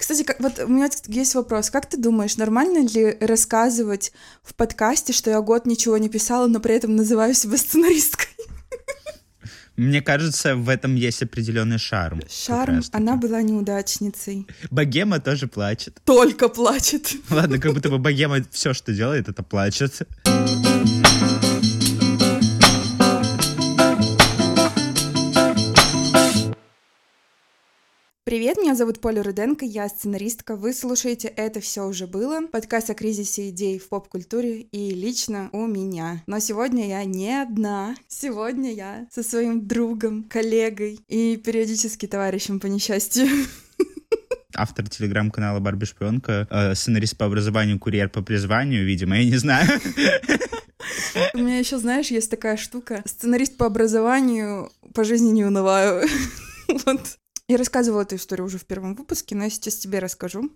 Кстати, как, вот у меня есть вопрос. Как ты думаешь, нормально ли рассказывать в подкасте, что я год ничего не писала, но при этом называю себя сценаристкой? Мне кажется, в этом есть определенный шарм. Шарм, она была неудачницей. Богема тоже плачет. Только плачет. Ладно, как будто бы богема все, что делает, это плачет. Привет, меня зовут Поля Руденко, я сценаристка. Вы слушаете «Это все уже было» подкаст о кризисе идей в поп-культуре и лично у меня. Но сегодня я не одна. Сегодня я со своим другом, коллегой и периодически товарищем по несчастью. автор телеграм-канала Барби Шпионка, э, сценарист по образованию, курьер по призванию, видимо, я не знаю. У меня еще, знаешь, есть такая штука. Сценарист по образованию, по жизни не унываю. Вот. Я рассказывала эту историю уже в первом выпуске, но я сейчас тебе расскажу.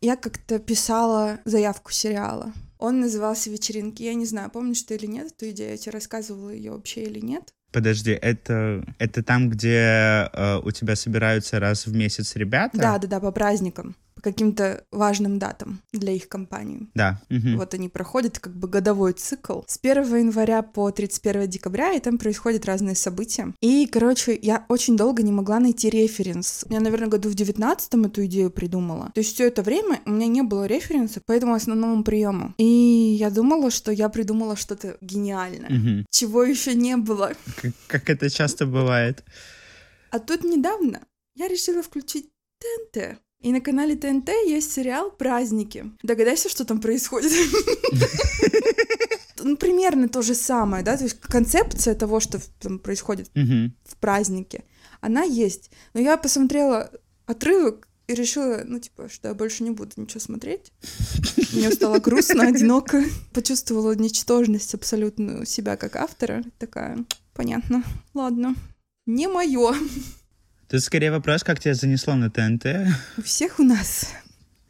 Я как-то писала заявку сериала. Он назывался «Вечеринки». Я не знаю, помнишь ты или нет эту идею, я тебе рассказывала ее вообще или нет. Подожди, это, это там, где э, у тебя собираются раз в месяц ребята? Да, да, да, по праздникам, каким-то важным датам для их компании. Да. мгм. Вот они проходят как бы годовой цикл с 1 января по 31 декабря, и там происходят разные события. И, короче, я очень долго не могла найти референс. Я, наверное, году в 19 эту идею придумала. То есть все это время у меня не было референса по этому основному приему. И я думала, что я придумала что-то гениальное. Мгм. Чего еще не было. Как, как это часто бывает. А тут недавно я решила включить ТНТ. И на канале ТНТ есть сериал «Праздники». Догадайся, что там происходит. Ну, примерно то же самое, да, то есть концепция того, что там происходит в празднике, она есть. Но я посмотрела отрывок и решила, ну, типа, что я больше не буду ничего смотреть. Мне стало грустно, одиноко. Почувствовала ничтожность абсолютную себя как автора. Такая, понятно, ладно. Не мое. Тут скорее вопрос, как тебя занесло на ТНТ. У всех у нас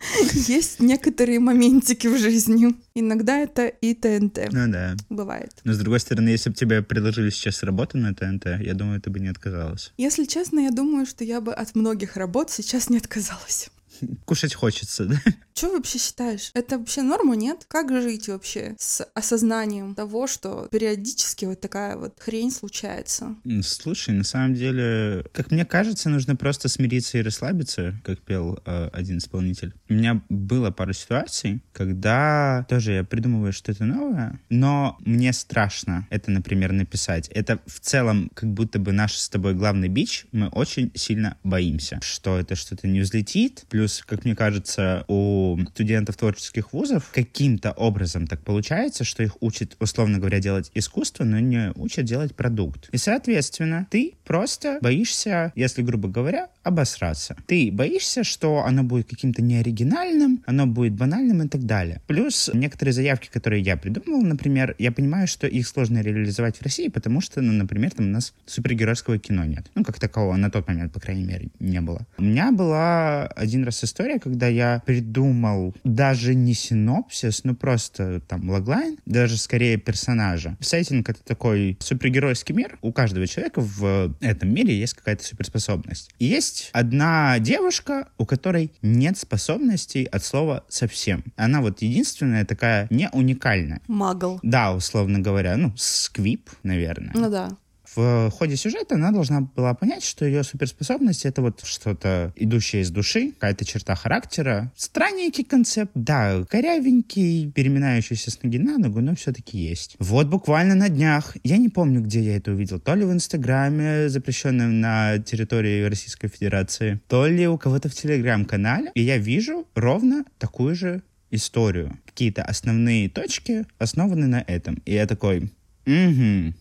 есть некоторые моментики в жизни. Иногда это и ТНТ. Ну да. Бывает. Но с другой стороны, если бы тебе предложили сейчас работу на ТНТ, я думаю, ты бы не отказалась. Если честно, я думаю, что я бы от многих работ сейчас не отказалась. Кушать хочется, да? Что вообще считаешь? Это вообще норма, нет? Как жить вообще с осознанием того, что периодически вот такая вот хрень случается? Слушай, на самом деле, как мне кажется, нужно просто смириться и расслабиться, как пел э, один исполнитель. У меня было пару ситуаций, когда тоже я придумываю что-то новое, но мне страшно это, например, написать. Это в целом как будто бы наш с тобой главный бич. Мы очень сильно боимся, что это что-то не взлетит. Плюс, как мне кажется, у студентов творческих вузов каким-то образом так получается, что их учат, условно говоря, делать искусство, но не учат делать продукт. И, соответственно, ты просто боишься, если, грубо говоря, обосраться. Ты боишься, что оно будет каким-то неоригинальным, оно будет банальным и так далее. Плюс некоторые заявки, которые я придумывал, например, я понимаю, что их сложно реализовать в России, потому что, ну, например, там у нас супергеройского кино нет. Ну, как такового на тот момент, по крайней мере, не было. У меня была один раз история, когда я придумал даже не синопсис, ну, просто там логлайн, даже скорее персонажа. Сеттинг — это такой супергеройский мир. У каждого человека в этом мире есть какая-то суперспособность. И есть одна девушка, у которой нет способностей от слова совсем. Она вот единственная такая не уникальная. Магл. Да, условно говоря, ну, сквип, наверное. Ну да. В ходе сюжета она должна была понять, что ее суперспособность это вот что-то идущее из души, какая-то черта характера. Странненький концепт, да, корявенький, переминающийся с ноги на ногу, но все-таки есть. Вот буквально на днях, я не помню, где я это увидел, то ли в Инстаграме, запрещенном на территории Российской Федерации, то ли у кого-то в Телеграм-канале, и я вижу ровно такую же историю. Какие-то основные точки основаны на этом. И я такой, угу,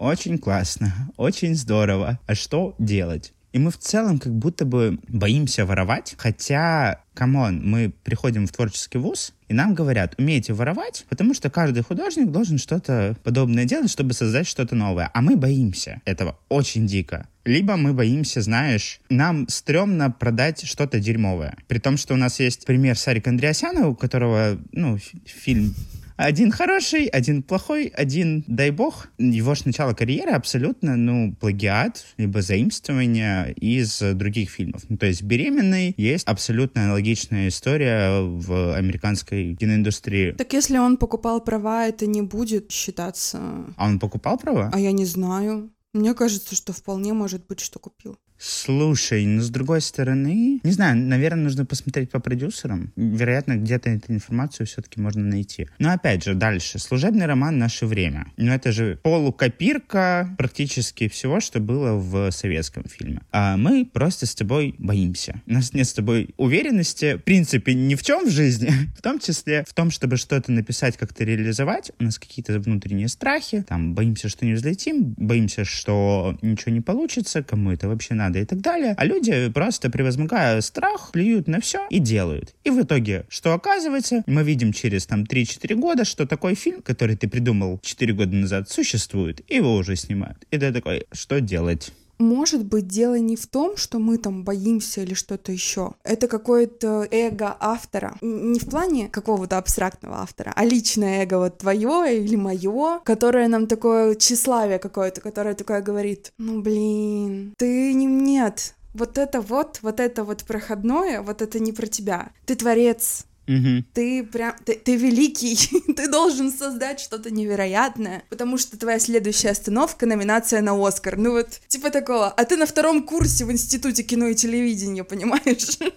очень классно, очень здорово. А что делать? И мы в целом как будто бы боимся воровать, хотя, come on, мы приходим в творческий вуз, и нам говорят, умеете воровать, потому что каждый художник должен что-то подобное делать, чтобы создать что-то новое. А мы боимся этого очень дико. Либо мы боимся, знаешь, нам стрёмно продать что-то дерьмовое. При том, что у нас есть пример Сарика Андреасяна, у которого, ну, фильм Один хороший, один плохой, один, дай бог. Его ж начало карьеры абсолютно, ну, плагиат, либо заимствование из других фильмов. Ну, то есть «Беременный» есть абсолютно аналогичная история в американской киноиндустрии. Так если он покупал права, это не будет считаться... А он покупал права? А я не знаю. Мне кажется, что вполне может быть, что купил. Слушай, ну с другой стороны, не знаю, наверное, нужно посмотреть по продюсерам. Вероятно, где-то эту информацию все-таки можно найти. Но опять же, дальше. Служебный роман «Наше время». Ну это же полукопирка практически всего, что было в советском фильме. А мы просто с тобой боимся. У нас нет с тобой уверенности, в принципе, ни в чем в жизни, в том числе в том, чтобы что-то написать, как-то реализовать. У нас какие-то внутренние страхи, там, боимся, что не взлетим, боимся, что ничего не получится, кому это вообще надо надо и так далее. А люди просто, превозмогая страх, плюют на все и делают. И в итоге, что оказывается, мы видим через там 3-4 года, что такой фильм, который ты придумал 4 года назад, существует, и его уже снимают. И ты такой, что делать? Может быть, дело не в том, что мы там боимся или что-то еще. Это какое-то эго автора. Не в плане какого-то абстрактного автора, а личное эго вот твое или мое, которое нам такое тщеславие какое-то, которое такое говорит, ну блин, ты не нет, вот это вот, вот это вот проходное, вот это не про тебя. Ты творец, Угу. Ты прям, ты, ты великий, ты должен создать что-то невероятное, потому что твоя следующая остановка — номинация на Оскар. Ну вот, типа такого. А ты на втором курсе в Институте кино и телевидения, понимаешь?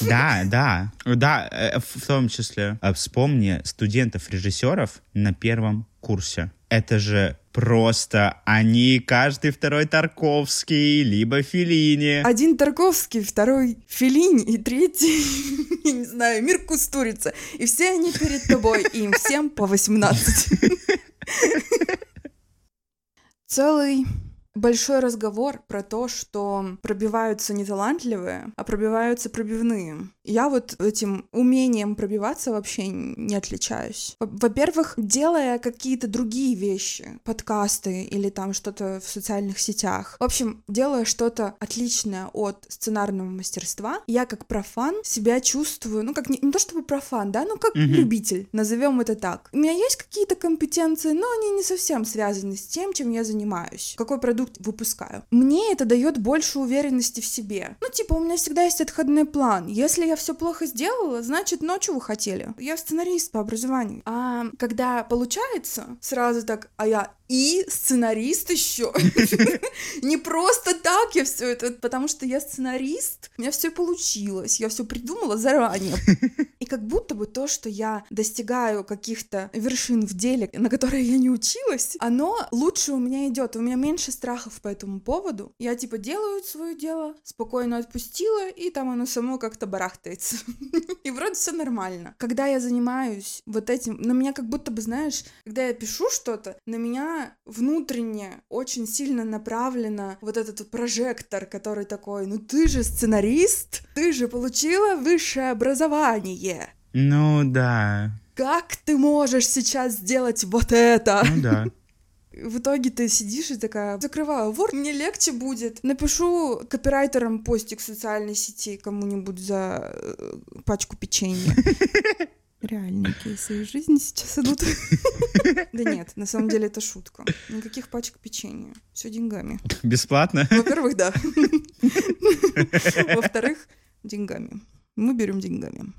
Да, да, да, э, в том числе. А вспомни студентов-режиссеров на первом курсе. Это же просто они каждый второй Тарковский, либо Филини. Один Тарковский, второй Филини и третий, я не знаю, Мир Кустурица. И все они перед тобой, и им всем по 18. Целый большой разговор про то, что пробиваются не талантливые, а пробиваются пробивные. Я вот этим умением пробиваться вообще не отличаюсь. Во-первых, делая какие-то другие вещи, подкасты или там что-то в социальных сетях. В общем, делая что-то отличное от сценарного мастерства, я как профан себя чувствую, ну как не, не то чтобы профан, да, ну как mm-hmm. любитель, назовем это так. У меня есть какие-то компетенции, но они не совсем связаны с тем, чем я занимаюсь. Какой продукт выпускаю. Мне это дает больше уверенности в себе. Ну типа у меня всегда есть отходной план. Если я все плохо сделала, значит, ночью вы хотели. Я сценарист по образованию. А когда получается, сразу так, а я и сценарист еще. Не просто так я все это, потому что я сценарист, у меня все получилось, я все придумала заранее. И как будто бы то, что я достигаю каких-то вершин в деле, на которые я не училась, оно лучше у меня идет, у меня меньше страхов по этому поводу. Я типа делаю свое дело, спокойно отпустила, и там оно само как-то барахтается. И вроде все нормально. Когда я занимаюсь вот этим, на меня как будто бы, знаешь, когда я пишу что-то, на меня внутренне очень сильно направлено вот этот прожектор, который такой, ну ты же сценарист, ты же получила высшее образование. Ну да. Как ты можешь сейчас сделать вот это? Ну да. В итоге ты сидишь и такая, закрываю вор, мне легче будет. Напишу копирайтерам постик в социальной сети кому-нибудь за э, пачку печенья. Реальные кейсы из жизни сейчас идут. Да нет, на самом деле это шутка. Никаких пачек печенья. Все деньгами. Бесплатно? Во-первых, да. Во-вторых, деньгами. Мы берем деньгами.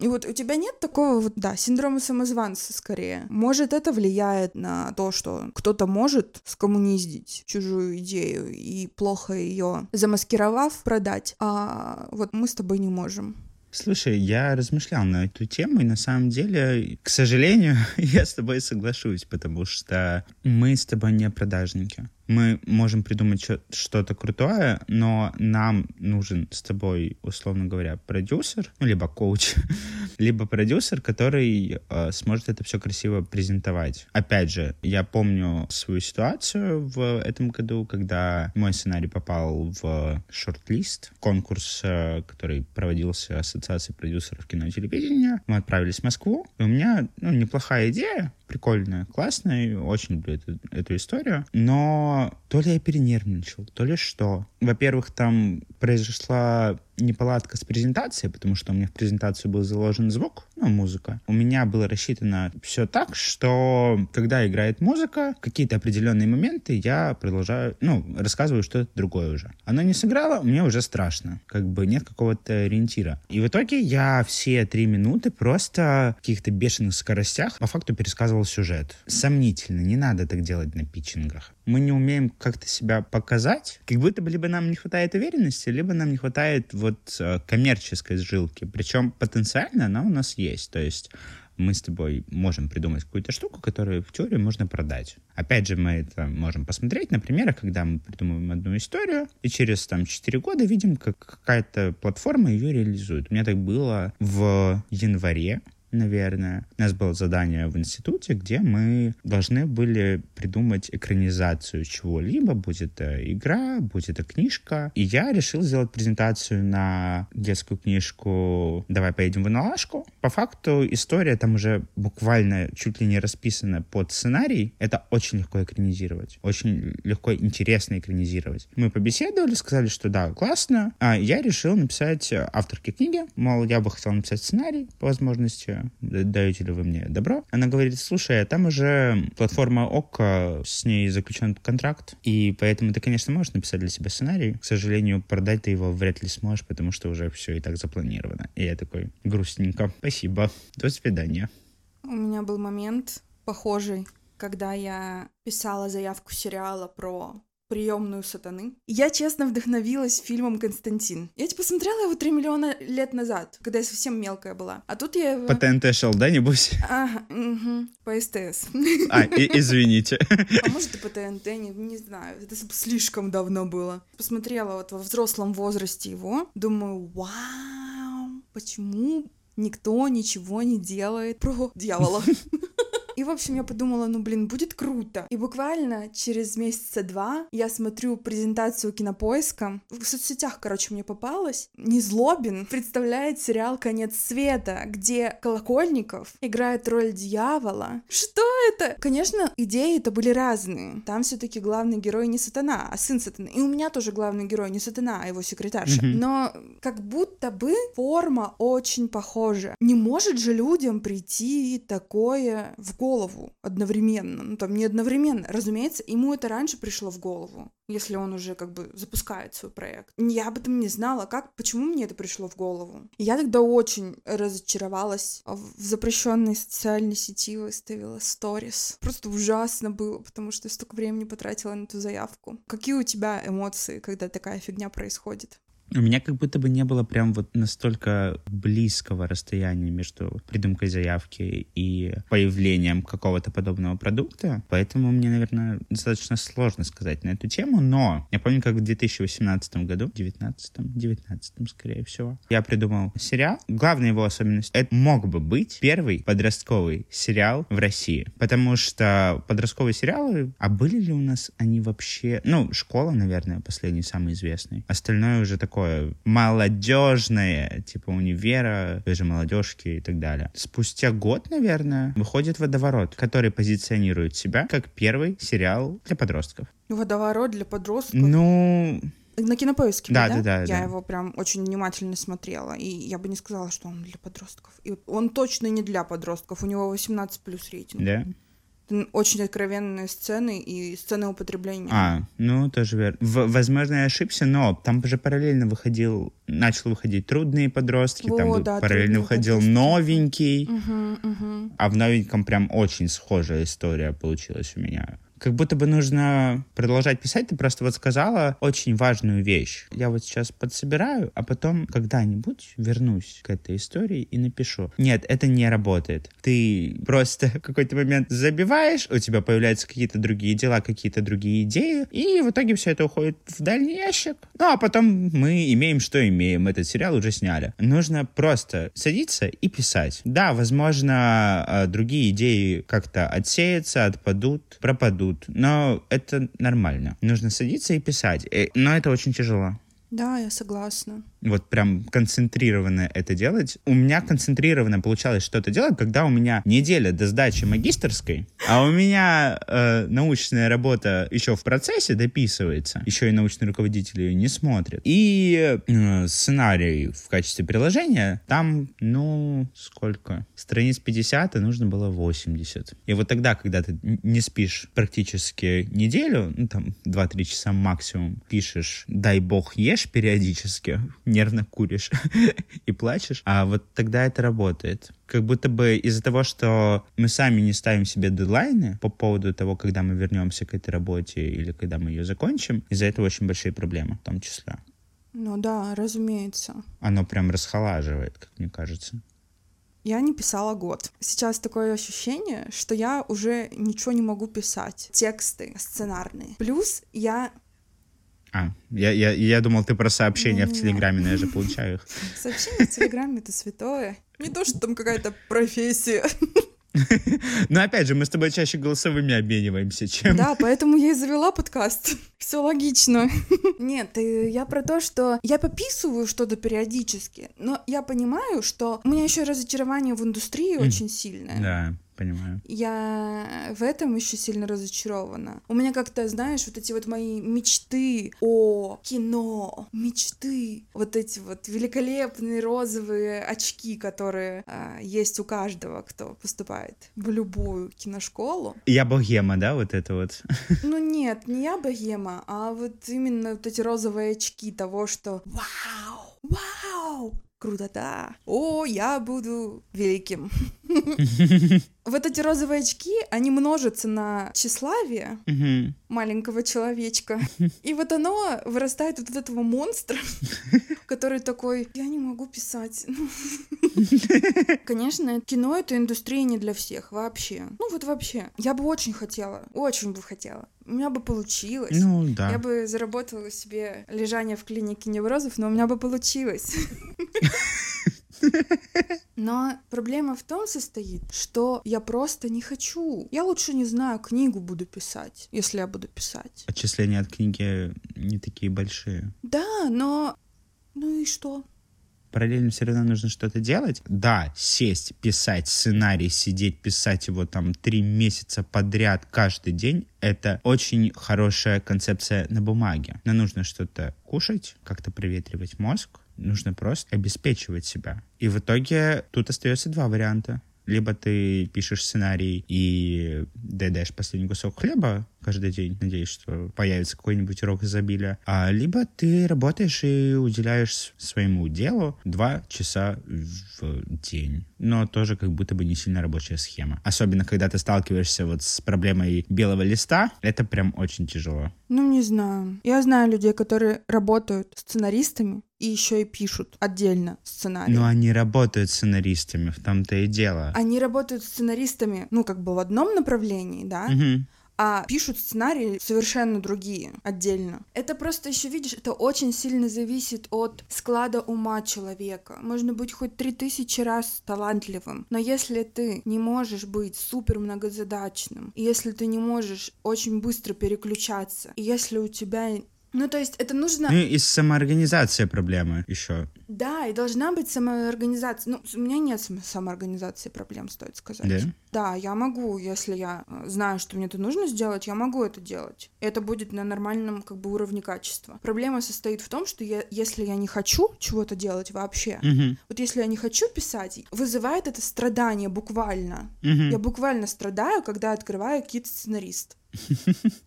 И вот у тебя нет такого вот, да, синдрома самозванца скорее. Может, это влияет на то, что кто-то может скоммуниздить чужую идею и плохо ее замаскировав продать, а вот мы с тобой не можем. Слушай, я размышлял на эту тему, и на самом деле, к сожалению, я с тобой соглашусь, потому что мы с тобой не продажники. Мы можем придумать что-то крутое, но нам нужен с тобой, условно говоря, продюсер, ну, либо коуч, либо продюсер, который э, сможет это все красиво презентовать. Опять же, я помню свою ситуацию в этом году, когда мой сценарий попал в шорт-лист, конкурс, э, который проводился Ассоциацией продюсеров кино и телевидения. Мы отправились в Москву, и у меня ну, неплохая идея, прикольная, классная, очень люблю эту, эту историю, но то ли я перенервничал, то ли что. Во-первых, там произошла неполадка с презентацией, потому что у меня в презентацию был заложен звук, ну, музыка. У меня было рассчитано все так, что когда играет музыка, какие-то определенные моменты я продолжаю, ну, рассказываю что-то другое уже. Она не сыграла, мне уже страшно. Как бы нет какого-то ориентира. И в итоге я все три минуты просто в каких-то бешеных скоростях по факту пересказывал сюжет. Сомнительно, не надо так делать на питчингах. Мы не умеем как-то себя показать, как будто бы либо нам не хватает уверенности, либо нам не хватает вот э, коммерческой жилки. Причем потенциально она у нас есть. То есть мы с тобой можем придумать какую-то штуку, которую в теории можно продать. Опять же, мы это можем посмотреть на примерах, когда мы придумываем одну историю, и через там 4 года видим, как какая-то платформа ее реализует. У меня так было в январе наверное. У нас было задание в институте, где мы должны были придумать экранизацию чего-либо, будь это игра, будь это книжка. И я решил сделать презентацию на детскую книжку «Давай поедем в Иналашку». По факту история там уже буквально чуть ли не расписана под сценарий. Это очень легко экранизировать. Очень легко и интересно экранизировать. Мы побеседовали, сказали, что да, классно. А я решил написать авторке книги. Мол, я бы хотел написать сценарий по возможности даете ли вы мне добро? Она говорит, слушай, а там уже платформа ОККО, с ней заключен контракт, и поэтому ты, конечно, можешь написать для себя сценарий. К сожалению, продать ты его вряд ли сможешь, потому что уже все и так запланировано. И я такой, грустненько, спасибо, до свидания. У меня был момент похожий, когда я писала заявку сериала про приемную сатаны. Я честно вдохновилась фильмом «Константин». Я типа смотрела его 3 миллиона лет назад, когда я совсем мелкая была. А тут я его... По ТНТ шел, да, небось? Ага, угу, по СТС. А, и, извините. А может и по ТНТ, не, не знаю, это слишком давно было. Посмотрела вот во взрослом возрасте его, думаю, вау, почему никто ничего не делает про дьявола? И, в общем, я подумала, ну, блин, будет круто. И буквально через месяца два я смотрю презентацию кинопоиска. В соцсетях, короче, мне попалось. Незлобин представляет сериал «Конец света», где Колокольников играет роль дьявола. Что это? Конечно, идеи это были разные. Там все таки главный герой не сатана, а сын сатаны. И у меня тоже главный герой не сатана, а его секретарша. Mm-hmm. Но как будто бы форма очень похожа. Не может же людям прийти такое в голову одновременно. Ну, там не одновременно. Разумеется, ему это раньше пришло в голову, если он уже как бы запускает свой проект. Я об этом не знала, как, почему мне это пришло в голову. Я тогда очень разочаровалась. В запрещенной социальной сети выставила сторис. Просто ужасно было, потому что столько времени потратила на эту заявку. Какие у тебя эмоции, когда такая фигня происходит? У меня как будто бы не было прям вот настолько близкого расстояния между придумкой заявки и появлением какого-то подобного продукта, поэтому мне, наверное, достаточно сложно сказать на эту тему, но я помню, как в 2018 году, 19 19 скорее всего, я придумал сериал. Главная его особенность — это мог бы быть первый подростковый сериал в России, потому что подростковые сериалы, а были ли у нас они вообще... Ну, «Школа», наверное, последний, самый известный. Остальное уже такое такое молодежное, типа универа, той же молодежки и так далее. Спустя год, наверное, выходит «Водоворот», который позиционирует себя как первый сериал для подростков. «Водоворот» для подростков? Ну... На кинопоиске, да? Да, да, да. Я да. его прям очень внимательно смотрела, и я бы не сказала, что он для подростков. И он точно не для подростков, у него 18 плюс рейтинг. Да? Очень откровенные сцены и сцены употребления. А, ну, тоже верно. В, возможно, я ошибся, но там же параллельно выходил, начал выходить «Трудные подростки», О, там да, параллельно выходил подростки. «Новенький», угу, угу. а в «Новеньком» прям очень схожая история получилась у меня как будто бы нужно продолжать писать. Ты просто вот сказала очень важную вещь. Я вот сейчас подсобираю, а потом когда-нибудь вернусь к этой истории и напишу. Нет, это не работает. Ты просто в какой-то момент забиваешь, у тебя появляются какие-то другие дела, какие-то другие идеи, и в итоге все это уходит в дальний ящик. Ну, а потом мы имеем, что имеем. Этот сериал уже сняли. Нужно просто садиться и писать. Да, возможно, а, другие идеи как-то отсеются, отпадут, пропадут идут, но это нормально. Нужно садиться и писать, э, но это очень тяжело. Да, я согласна. Вот прям концентрированно это делать. У меня концентрированно получалось что-то делать, когда у меня неделя до сдачи магистрской, а у меня э, научная работа еще в процессе дописывается, еще и научный руководитель ее не смотрит. И э, сценарий в качестве приложения, там, ну, сколько? Страниц 50, и нужно было 80. И вот тогда, когда ты не спишь практически неделю, ну, там, 2-3 часа максимум, пишешь «дай бог ешь» периодически, нервно куришь и плачешь, а вот тогда это работает. Как будто бы из-за того, что мы сами не ставим себе дедлайны по поводу того, когда мы вернемся к этой работе или когда мы ее закончим, из-за этого очень большие проблемы в том числе. Ну да, разумеется. Оно прям расхолаживает, как мне кажется. Я не писала год. Сейчас такое ощущение, что я уже ничего не могу писать. Тексты сценарные. Плюс я а, я, я, я думал, ты про сообщения в Телеграме, но я же получаю их. Сообщения в Телеграме — это святое. Не то, что там какая-то профессия. Но опять же, мы с тобой чаще голосовыми обмениваемся, чем... Да, поэтому я и завела подкаст. Все логично. Нет, я про то, что я пописываю что-то периодически, но я понимаю, что у меня еще разочарование в индустрии очень сильное. Да понимаю. Я в этом еще сильно разочарована. У меня как-то, знаешь, вот эти вот мои мечты о кино, мечты, вот эти вот великолепные розовые очки, которые а, есть у каждого, кто поступает в любую киношколу. Я богема, да, вот это вот? Ну нет, не я богема, а вот именно вот эти розовые очки того, что вау, вау, круто, да. О, я буду великим. Вот эти розовые очки, они множатся на тщеславие маленького человечка. И вот оно вырастает вот от этого монстра, который такой, я не могу писать. Конечно, кино — это индустрия не для всех вообще. Ну вот вообще. Я бы очень хотела, очень бы хотела. У меня бы получилось. Ну, да. Я бы заработала себе лежание в клинике неврозов, но у меня бы получилось. Но проблема в том состоит, что я просто не хочу. Я лучше не знаю, книгу буду писать, если я буду писать. Отчисления от книги не такие большие. Да, но... Ну и что? параллельно все равно нужно что-то делать. Да, сесть, писать сценарий, сидеть, писать его там три месяца подряд каждый день, это очень хорошая концепция на бумаге. Но нужно что-то кушать, как-то проветривать мозг, нужно просто обеспечивать себя. И в итоге тут остается два варианта. Либо ты пишешь сценарий и доедаешь последний кусок хлеба, каждый день, надеюсь, что появится какой-нибудь урок изобилия. А, либо ты работаешь и уделяешь своему делу два часа в день. Но тоже как будто бы не сильно рабочая схема. Особенно, когда ты сталкиваешься вот с проблемой белого листа, это прям очень тяжело. Ну, не знаю. Я знаю людей, которые работают сценаристами и еще и пишут отдельно сценарий. Но они работают сценаристами, в том-то и дело. Они работают сценаристами, ну, как бы в одном направлении, да, угу а пишут сценарии совершенно другие, отдельно. Это просто еще, видишь, это очень сильно зависит от склада ума человека. Можно быть хоть три тысячи раз талантливым, но если ты не можешь быть супер многозадачным, если ты не можешь очень быстро переключаться, если у тебя ну, то есть это нужно... Ну, и самоорганизация проблемы еще. Да, и должна быть самоорганизация. Ну, у меня нет самоорганизации проблем, стоит сказать. Да? Да, я могу, если я э, знаю, что мне это нужно сделать, я могу это делать. Это будет на нормальном как бы уровне качества. Проблема состоит в том, что я, если я не хочу чего-то делать вообще, угу. вот если я не хочу писать, вызывает это страдание буквально. Угу. Я буквально страдаю, когда открываю кит сценарист.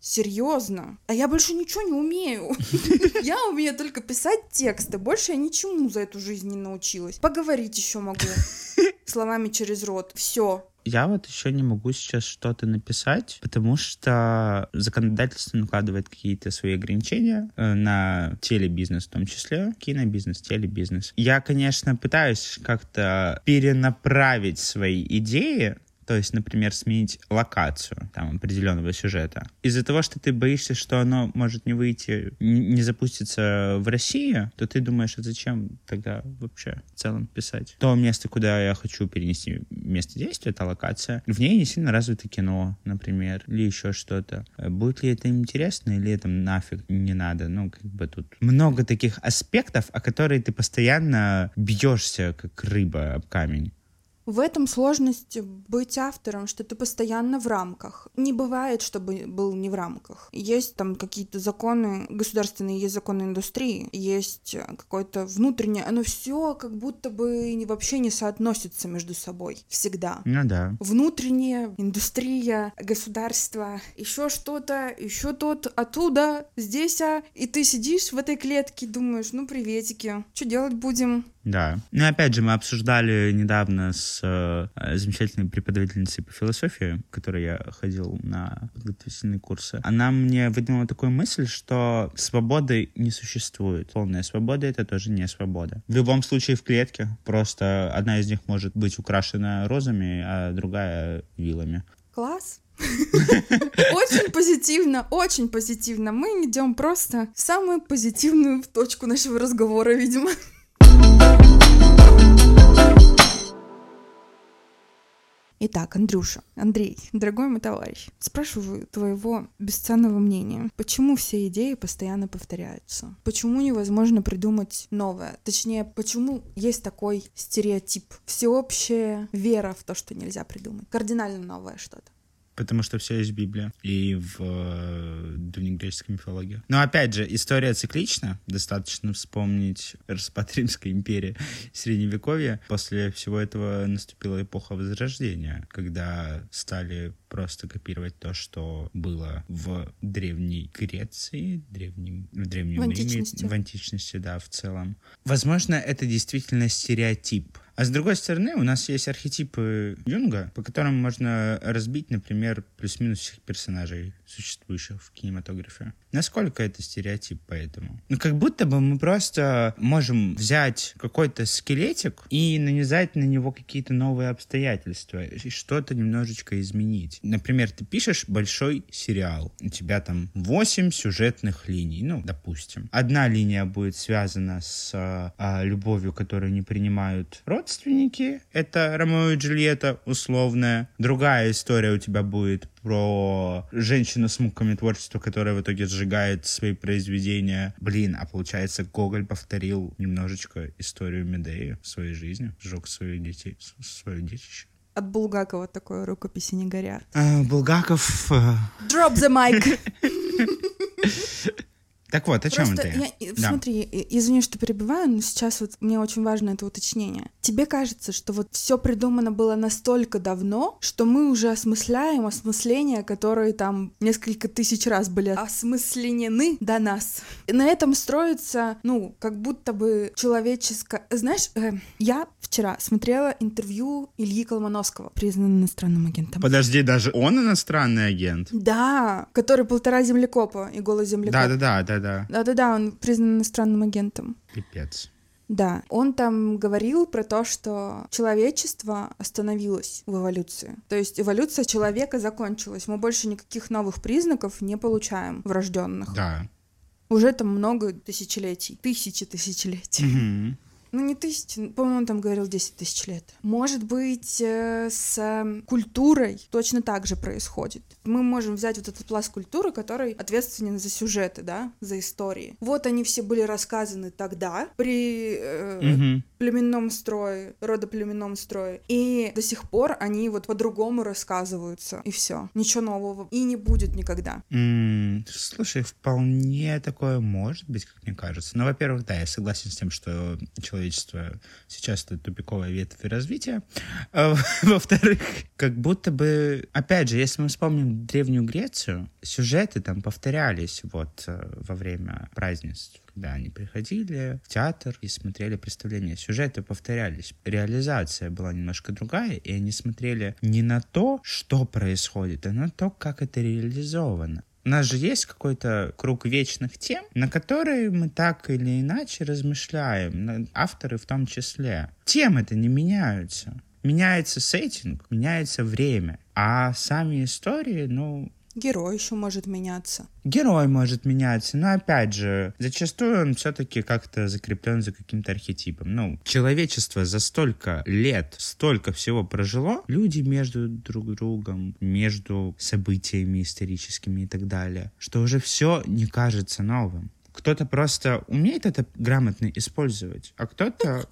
Серьезно. А я больше ничего не умею. Я умею только писать тексты. Больше я ничему за эту жизнь не научилась. Поговорить еще могу. Словами через рот. Все. Я вот еще не могу сейчас что-то написать, потому что законодательство накладывает какие-то свои ограничения э, на телебизнес в том числе, кинобизнес, телебизнес. Я, конечно, пытаюсь как-то перенаправить свои идеи то есть, например, сменить локацию там определенного сюжета, из-за того, что ты боишься, что оно может не выйти, не запуститься в России, то ты думаешь, а зачем тогда вообще в целом писать? То место, куда я хочу перенести место действия, эта локация, в ней не сильно развито кино, например, или еще что-то. Будет ли это интересно, или это нафиг не надо? Ну, как бы тут много таких аспектов, о которые ты постоянно бьешься, как рыба об камень. В этом сложность быть автором, что ты постоянно в рамках. Не бывает, чтобы был не в рамках. Есть там какие-то законы государственные, есть законы индустрии, есть какое-то внутреннее, оно все как будто бы вообще не соотносится между собой всегда. Ну да. Внутренняя индустрия, государство, еще что-то, еще тот оттуда, здесь, а, и ты сидишь в этой клетке, думаешь, ну приветики, что делать будем? Да. Ну, опять же, мы обсуждали недавно с э, замечательной преподавательницей по философии, которой я ходил на подготовительные курсы. Она мне выдвинула такую мысль, что свободы не существует. Полная свобода — это тоже не свобода. В любом случае в клетке. Просто одна из них может быть украшена розами, а другая — вилами. Класс. Очень позитивно, очень позитивно. Мы идем просто в самую позитивную точку нашего разговора, видимо. Итак, Андрюша, Андрей, дорогой мой товарищ, спрашиваю твоего бесценного мнения. Почему все идеи постоянно повторяются? Почему невозможно придумать новое? Точнее, почему есть такой стереотип? Всеобщая вера в то, что нельзя придумать. Кардинально новое что-то. Потому что все есть в Библии и в э, древнегреческой мифологии. Но опять же, история циклична. Достаточно вспомнить распад Римской империи Средневековья. После всего этого наступила эпоха Возрождения, когда стали просто копировать то, что было в Древней Греции, древнем, в Древнем в Риме, в античности, да, в целом. Возможно, это действительно стереотип а с другой стороны, у нас есть архетипы Юнга, по которым можно разбить, например, плюс-минус всех персонажей, существующих в кинематографе. Насколько это стереотип поэтому? Ну, как будто бы мы просто можем взять какой-то скелетик и нанизать на него какие-то новые обстоятельства и что-то немножечко изменить. Например, ты пишешь большой сериал, у тебя там 8 сюжетных линий, ну, допустим. Одна линия будет связана с а, любовью, которую не принимают родственники, это Ромео и Джульетта условная. Другая история у тебя будет про женщину с муками творчества, которая в итоге сжигает свои произведения. Блин, а получается, Гоголь повторил немножечко историю Медеи в своей жизни, сжег своих детей, свое детище. От Булгакова такой рукописи не горят. А, Булгаков... Э, Drop the mic! Так вот, о чем это? Я, да. Смотри, извини, что перебиваю, но сейчас вот мне очень важно это уточнение. Тебе кажется, что вот все придумано было настолько давно, что мы уже осмысляем осмысления, которые там несколько тысяч раз были осмысленены до нас. И на этом строится, ну, как будто бы человеческое... Знаешь, э, я вчера смотрела интервью Ильи Колмановского, признанным иностранным агентом. Подожди, даже он иностранный агент? Да, который полтора землекопа и голос землекопа. Да-да-да, да да. Да-да-да, он признан иностранным агентом. Пипец. Да, он там говорил про то, что человечество остановилось в эволюции. То есть эволюция человека закончилась. Мы больше никаких новых признаков не получаем врожденных. Да. Уже там много тысячелетий, тысячи тысячелетий. Угу. Ну, не тысячи, по-моему, он там говорил 10 тысяч лет. Может быть, э, с культурой точно так же происходит. Мы можем взять вот этот пласт культуры, который ответственен за сюжеты, да, за истории. Вот они все были рассказаны тогда, при э, угу. племенном строе, родоплеменном строе. И до сих пор они вот по-другому рассказываются, и все. Ничего нового. И не будет никогда. Mm, слушай, вполне такое может быть, как мне кажется. Ну, во-первых, да, я согласен с тем, что человек человечества сейчас это тупиковая ветвь развития. А, во-вторых, как будто бы, опять же, если мы вспомним Древнюю Грецию, сюжеты там повторялись вот э, во время празднеств когда они приходили в театр и смотрели представления. Сюжеты повторялись. Реализация была немножко другая, и они смотрели не на то, что происходит, а на то, как это реализовано. У нас же есть какой-то круг вечных тем, на которые мы так или иначе размышляем, авторы в том числе. Темы-то не меняются. Меняется сеттинг, меняется время. А сами истории, ну, Герой еще может меняться. Герой может меняться, но опять же, зачастую он все-таки как-то закреплен за каким-то архетипом. Ну, человечество за столько лет, столько всего прожило, люди между друг другом, между событиями историческими и так далее, что уже все не кажется новым. Кто-то просто умеет это грамотно использовать, а кто-то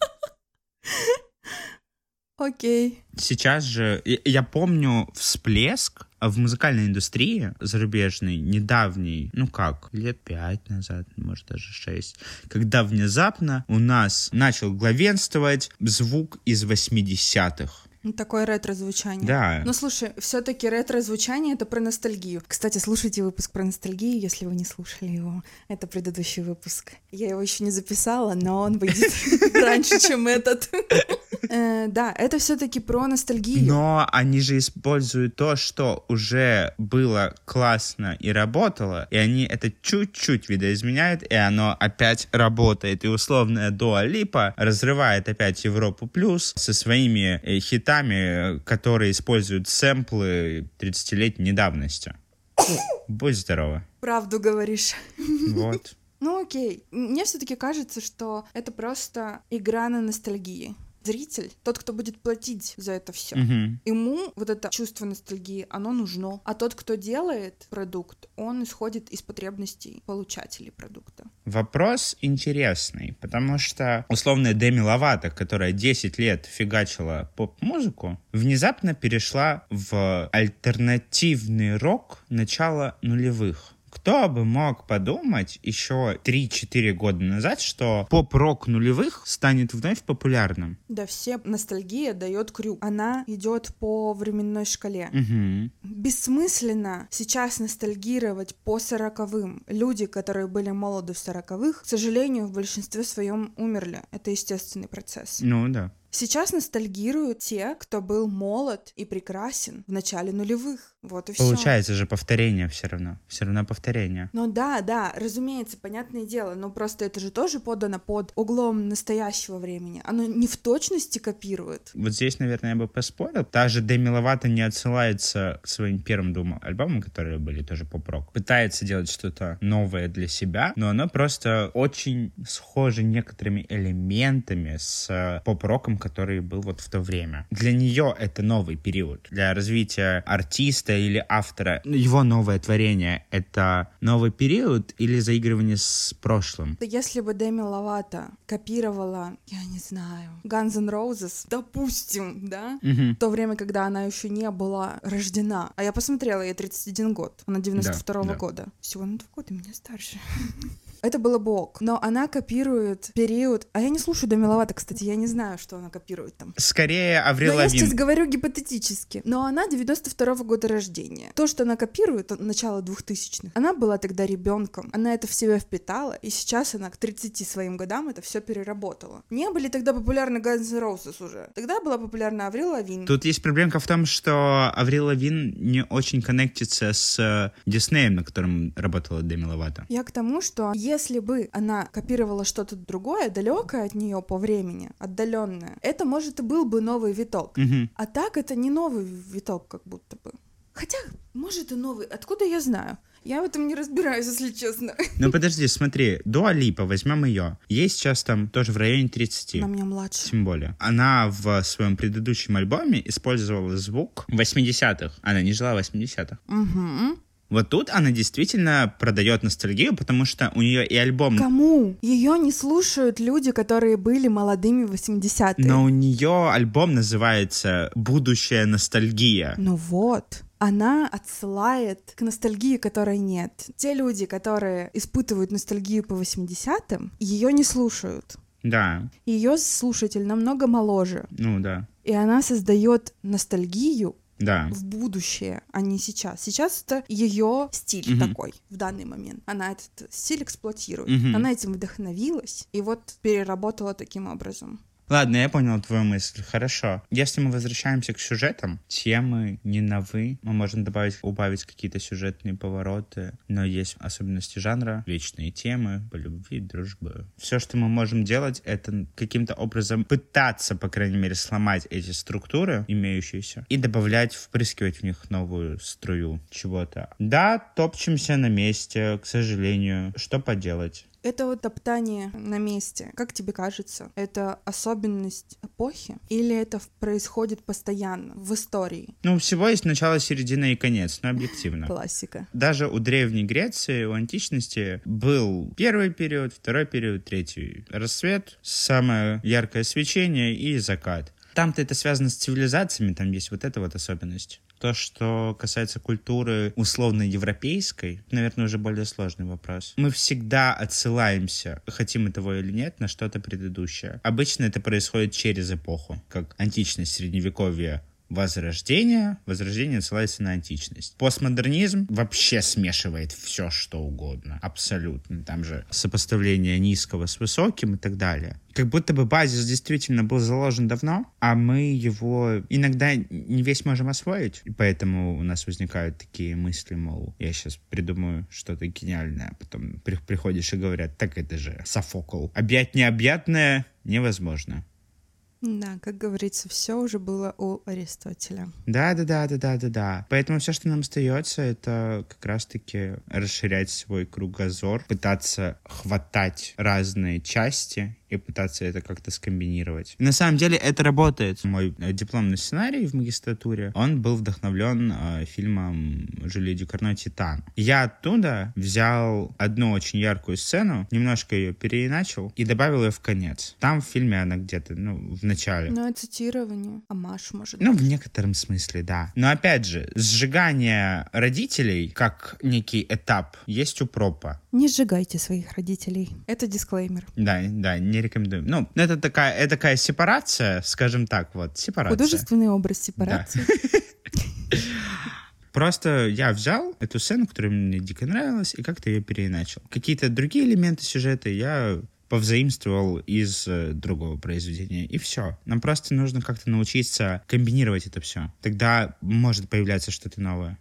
Окей. Сейчас же, я помню всплеск в музыкальной индустрии зарубежной, недавний, ну как, лет пять назад, может даже шесть, когда внезапно у нас начал главенствовать звук из 80-х. Ну, такое ретро-звучание. Да. Ну, слушай, все-таки ретро-звучание — это про ностальгию. Кстати, слушайте выпуск про ностальгию, если вы не слушали его. Это предыдущий выпуск. Я его еще не записала, но он выйдет раньше, чем этот. Э, да, это все-таки про ностальгию. Но они же используют то, что уже было классно и работало, и они это чуть-чуть видоизменяют, и оно опять работает. И условная Дуа Липа разрывает опять Европу Плюс со своими э, хитами, которые используют сэмплы 30-летней давности. Будь здорова. Правду говоришь. Вот. Ну окей. Мне все-таки кажется, что это просто игра на ностальгии зритель, тот, кто будет платить за это все, Мгм. ему вот это чувство ностальгии, оно нужно. А тот, кто делает продукт, он исходит из потребностей получателей продукта. Вопрос интересный, потому что условная Деми Ловато, которая 10 лет фигачила поп-музыку, внезапно перешла в альтернативный рок начала нулевых. Кто бы мог подумать еще 3-4 года назад, что поп-рок нулевых станет вновь популярным? Да, все ностальгия дает крюк. Она идет по временной шкале. Мгм. Бессмысленно сейчас ностальгировать по сороковым. Люди, которые были молоды в сороковых, к сожалению, в большинстве своем умерли. Это естественный процесс. Ну да. Сейчас ностальгируют те, кто был молод и прекрасен в начале нулевых. Вот и все. Получается же повторение все равно. Все равно повторение. Ну да, да, разумеется, понятное дело, но просто это же тоже подано под углом настоящего времени. Оно не в точности копирует. Вот здесь, наверное, я бы поспорил. Та же Деми Ловато не отсылается к своим первым двум альбомам, которые были тоже поп-рок. Пытается делать что-то новое для себя, но оно просто очень схоже некоторыми элементами с поп-роком, который был вот в то время. Для нее это новый период. Для развития артиста или автора его новое творение — это новый период или заигрывание с прошлым? Да Если бы Деми Ловато копировала, я не знаю, Guns N' Roses, допустим, да, Мгм. в то время, когда она еще не была рождена. А я посмотрела, ей 31 год. Она 92 да. года. Всего на два года меня старше. Это было бы ок. Но она копирует период... А я не слушаю Деми Ловато, кстати, я не знаю, что она копирует там. Скорее, Аврил Но я сейчас говорю гипотетически. Но она 92 года рождения. То, что она копирует от начала 2000-х, она была тогда ребенком. Она это в себя впитала, и сейчас она к 30 своим годам это все переработала. Не были тогда популярны Guns N' Roses уже. Тогда была популярна Аврил Лавин. Тут есть проблемка в том, что Аврил Лавин не очень коннектится с э, Диснеем, на котором работала Деми Ловато. Я к тому, что если бы она копировала что-то другое, далекое от нее по времени, отдаленное, это, может, и был бы новый виток. Мгм. А так это не новый виток, как будто бы. Хотя, может, и новый. Откуда я знаю? Я в этом не разбираюсь, если честно. Ну подожди, смотри, Дуа Липа, возьмем ее. Ей сейчас там тоже в районе 30. На меня младше. Тем более. Она в своем предыдущем альбоме использовала звук 80-х. Она не жила в 80-х. Угу. Вот тут она действительно продает ностальгию, потому что у нее и альбом... Кому? Ее не слушают люди, которые были молодыми в 80-е. Но у нее альбом называется «Будущая ностальгия». Ну вот. Она отсылает к ностальгии, которой нет. Те люди, которые испытывают ностальгию по 80-м, ее не слушают. Да, Ее слушатель намного моложе. ну да, И она создает ностальгию да. в будущее, а не сейчас. Сейчас это ее стиль Мгм. такой в данный момент. Она этот стиль эксплуатирует. Мгм. Она этим вдохновилась и вот переработала таким образом. Ладно, я понял твою мысль. Хорошо. Если мы возвращаемся к сюжетам, темы не новы. Мы можем добавить, убавить какие-то сюжетные повороты, но есть особенности жанра, вечные темы, по любви, дружбы. Все, что мы можем делать, это каким-то образом пытаться, по крайней мере, сломать эти структуры имеющиеся и добавлять, впрыскивать в них новую струю чего-то. Да, топчемся на месте, к сожалению. Что поделать? Это вот топтание на месте. Как тебе кажется, это особенность эпохи или это происходит постоянно в истории? Ну, всего есть начало, середина и конец, но объективно. Классика. Даже у Древней Греции, у античности был первый период, второй период, третий рассвет, самое яркое свечение и закат. Там-то это связано с цивилизациями, там есть вот эта вот особенность. То, что касается культуры условно европейской, наверное, уже более сложный вопрос. Мы всегда отсылаемся, хотим мы того или нет, на что-то предыдущее. Обычно это происходит через эпоху, как античность, средневековье, Возрождение. Возрождение ссылается на античность. Постмодернизм вообще смешивает все, что угодно. Абсолютно. Там же сопоставление низкого с высоким и так далее. Как будто бы базис действительно был заложен давно, а мы его иногда не весь можем освоить. И поэтому у нас возникают такие мысли, мол, я сейчас придумаю что-то гениальное, а потом приходишь и говорят, так это же Софокл. Объять необъятное невозможно. Да, как говорится, все уже было у Аристотеля. Да, да, да, да, да, да, да. Поэтому все, что нам остается, это как раз-таки расширять свой кругозор, пытаться хватать разные части и пытаться это как-то скомбинировать. на самом деле это работает. Мой э, дипломный сценарий в магистратуре, он был вдохновлен э, фильмом Жюли Дюкарно «Титан». Я оттуда взял одну очень яркую сцену, немножко ее переиначил и добавил ее в конец. Там в фильме она где-то, ну, в начале. Ну, цитирование. Амаш, может Ну, в некотором смысле, да. Но опять же, сжигание родителей как некий этап есть у пропа. Не сжигайте своих родителей. Это дисклеймер. Да, да, не рекомендуем. Ну, это такая, это такая сепарация, скажем так, вот, сепарация. Художественный образ сепарации. Просто я взял эту сцену, которая мне дико нравилась, и как-то ее переиначил. Какие-то другие элементы сюжета я повзаимствовал из э, другого произведения, и все. Нам просто нужно как-то научиться комбинировать это все. Тогда может появляться что-то новое.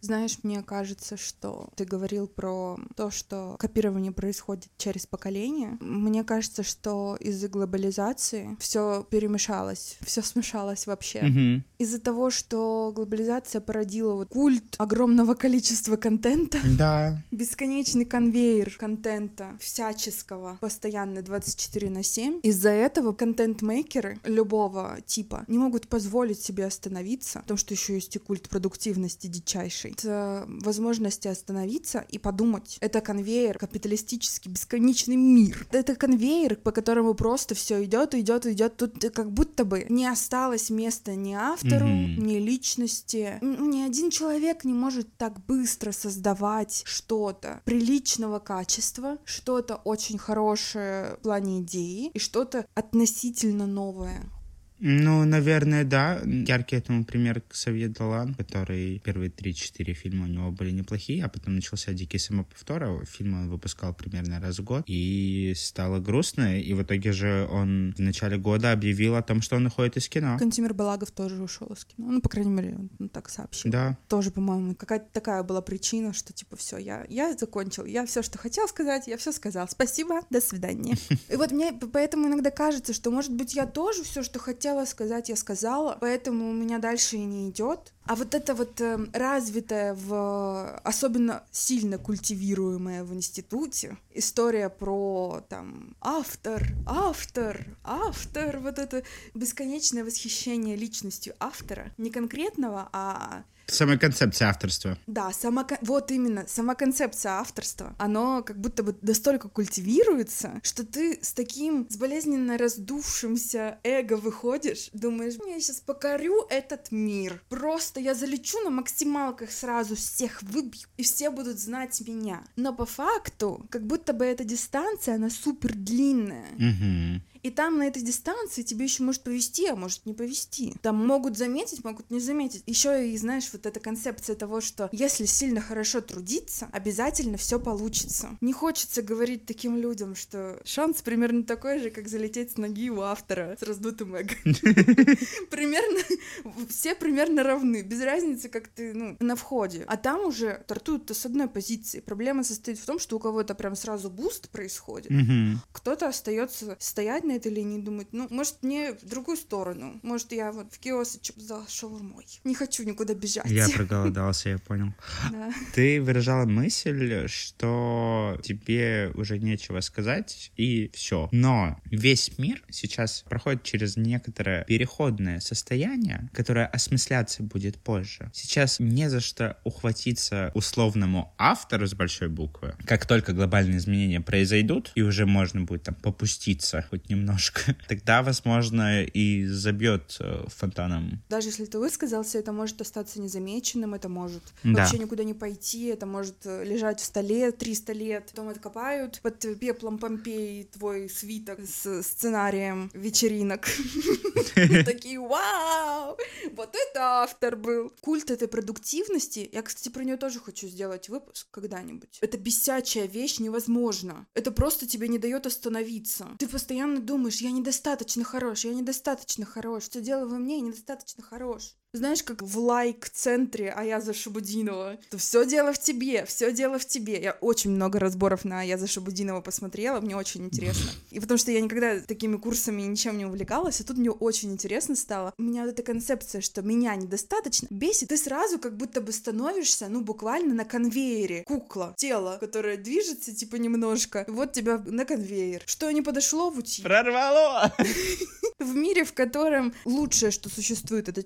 Знаешь, мне кажется, что ты говорил про то, что копирование происходит через поколение. Мне кажется, что из-за глобализации все перемешалось, все смешалось вообще. Mm-hmm. Из-за того, что глобализация породила вот культ огромного количества контента. Да. Бесконечный конвейер контента всяческого, постоянно 24 на 7. Из-за этого контент-мейкеры любого типа не могут позволить себе остановиться, потому что еще есть и культ продуктивности дичайший хорошей э, возможности остановиться и подумать. Это конвейер, капиталистический, бесконечный мир. Это конвейер, по которому просто все идет, идет, идет. Тут как будто бы не осталось места ни автору, mm-hmm. ни личности. Ни один человек не может так быстро создавать что-то приличного качества, что-то очень хорошее в плане идеи и что-то относительно новое. Ну, наверное, да. Яркий этому пример Ксавье Далан, который первые 3-4 фильма у него были неплохие, а потом начался «Дикий самоповтор». Фильм он выпускал примерно раз в год, и стало грустно, и в итоге же он в начале года объявил о том, что он уходит из кино. Кантимир Балагов тоже ушел из кино. Ну, по крайней мере, он так сообщил. Да. Тоже, по-моему, какая-то такая была причина, что типа все, я, я закончил, я все, что хотел сказать, я все сказал. Спасибо, до свидания. И вот мне поэтому иногда кажется, что, может быть, я тоже все, что хотел хотела сказать, я сказала, поэтому у меня дальше и не идет. А вот это вот э, развитое в особенно сильно культивируемое в институте история про там автор, автор, автор, вот это бесконечное восхищение личностью автора, не конкретного, а Сама концепция авторства. Да, сама, вот именно, сама концепция авторства, оно как будто бы настолько культивируется, что ты с таким, с болезненно раздувшимся эго выходишь, думаешь, я сейчас покорю этот мир, просто я залечу на максималках сразу, всех выбью, и все будут знать меня. Но по факту, как будто бы эта дистанция, она супер длинная. Угу. И там на этой дистанции тебе еще может повести, а может не повести. Там могут заметить, могут не заметить. Еще и знаешь, вот эта концепция того, что если сильно хорошо трудиться, обязательно все получится. Не хочется говорить таким людям, что шанс примерно такой же, как залететь с ноги у автора с раздутым эго. Примерно, все примерно равны, без разницы, как ты, ну, на входе. А там уже стартуют с одной позиции. Проблема состоит в том, что у кого-то прям сразу boost происходит, кто-то остается стоять на этой линии и думать, ну, может, мне в другую сторону. Может, я вот в киосочек за шаурмой. Не хочу никуда бежать. Я проголодался, я понял. Да. Ты выражала мысль, что тебе уже нечего сказать, и все. Но весь мир сейчас проходит через некоторое переходное состояние, которое осмысляться будет позже. Сейчас не за что ухватиться условному автору с большой буквы. Как только глобальные изменения произойдут, и уже можно будет там попуститься хоть немножко, тогда, возможно, и забьет э, фонтаном. Даже если ты высказался, это может остаться незамеченным, это может Да. вообще никуда не пойти, это может э, лежать в столе 300 лет, потом откопают под пеплом Помпеи твой свиток с сценарием вечеринок. Такие, вау, вот это автор был. Культ этой продуктивности, я, кстати, про нее тоже хочу сделать выпуск когда-нибудь. Это бесячая вещь невозможно. Это просто тебе не дает остановиться. Ты постоянно думаешь, я недостаточно хорош, я недостаточно хорош, все дело во мне, я недостаточно хорош. Знаешь, как в лайк-центре Аяза Шабудинова. То все дело в тебе, все дело в тебе. Я очень много разборов на Аяза Шабудинова посмотрела, мне очень интересно. И потому что я никогда такими курсами ничем не увлекалась, а тут мне очень интересно стало. У меня вот эта концепция, что меня недостаточно, бесит. Ты сразу как будто бы становишься, ну, буквально на конвейере. Кукла, тело, которое движется, типа, немножко. Вот тебя на конвейер. Что не подошло в ути? Прорвало! В мире, в котором лучшее, что существует, это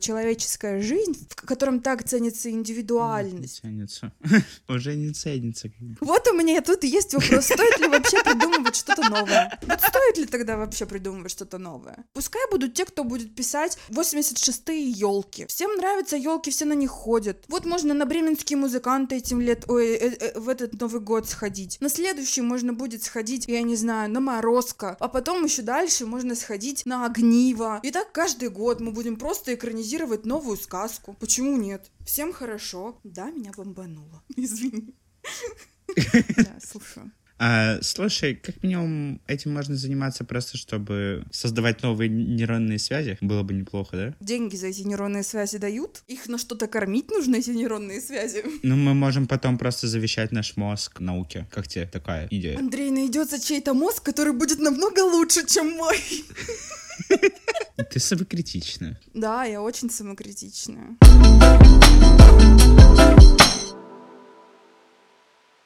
человеческая жизнь, в котором так ценится Не индивидуальность. ценится. Уже не ценится. Вот у меня тут есть вопрос, стоит ли вообще придумывать что-то новое? Вот стоит ли тогда вообще придумывать что-то новое? Пускай будут те, кто будет писать 86-е елки. Всем нравятся елки, все на них ходят. Вот можно на бременские музыканты этим лет, ой, э, э, в этот Новый год сходить. На следующий можно будет сходить, я не знаю, на Морозко. А потом еще дальше можно сходить на Огниво. И так каждый год мы будем просто экранизировать новую сказку. Почему нет? Всем хорошо. Да, меня бомбануло. Извини. Да, слушаю. А, слушай, как минимум этим можно заниматься просто, чтобы создавать новые нейронные связи. Было бы неплохо, да? Деньги за эти нейронные связи дают? Их на что-то кормить нужно, эти нейронные связи? Ну, мы можем потом просто завещать наш мозг науке. Как тебе такая идея? Андрей, найдется чей-то мозг, который будет намного лучше, чем мой. Ты самокритична. Да, я очень самокритичная.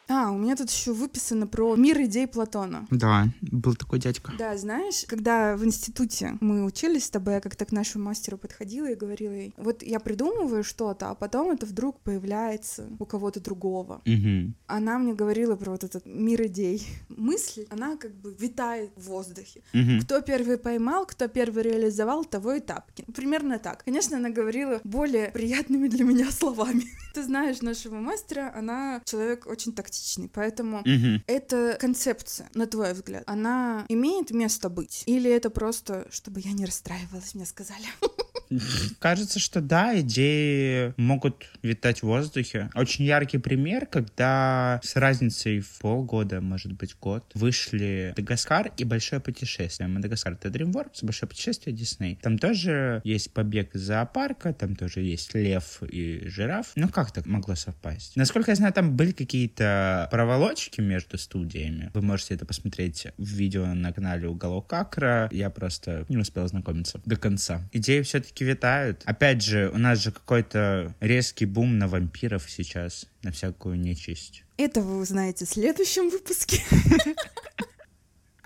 А, у меня тут еще выписано про мир идей Платона. Да, был такой дядька. Да, знаешь, когда в институте мы учились с тобой, я как-то к нашему мастеру подходила и говорила ей, вот я придумываю что-то, а потом это вдруг появляется у кого-то другого. Угу. Она мне говорила про вот этот мир идей. Мысль, она как бы витает в воздухе. Угу. Кто первый поймал, кто первый реализовал, того и тапки. Примерно так. Конечно, она говорила более приятными для меня словами. Ты знаешь нашего мастера, она человек очень тактичный, поэтому Угу. эта концепция, на твой взгляд, она имеет место быть? Или это просто, чтобы я не расстраивалась, мне сказали? Кажется, что да, идеи могут витать в воздухе. Очень яркий пример, когда с разницей в полгода, может быть, год, вышли Мадагаскар и Большое путешествие. Мадагаскар — это DreamWorks, Большое путешествие — Дисней. Там тоже есть побег из зоопарка, там тоже есть лев и жираф. Ну, как так могло совпасть? Насколько я знаю, там были какие-то проволочки между студиями. Вы можете это посмотреть в видео на канале Уголок Акра. Я просто не успел ознакомиться до конца. Идеи все-таки витают. Опять же, у нас же какой-то резкий бум на вампиров сейчас, на всякую нечисть. Это вы узнаете в следующем выпуске.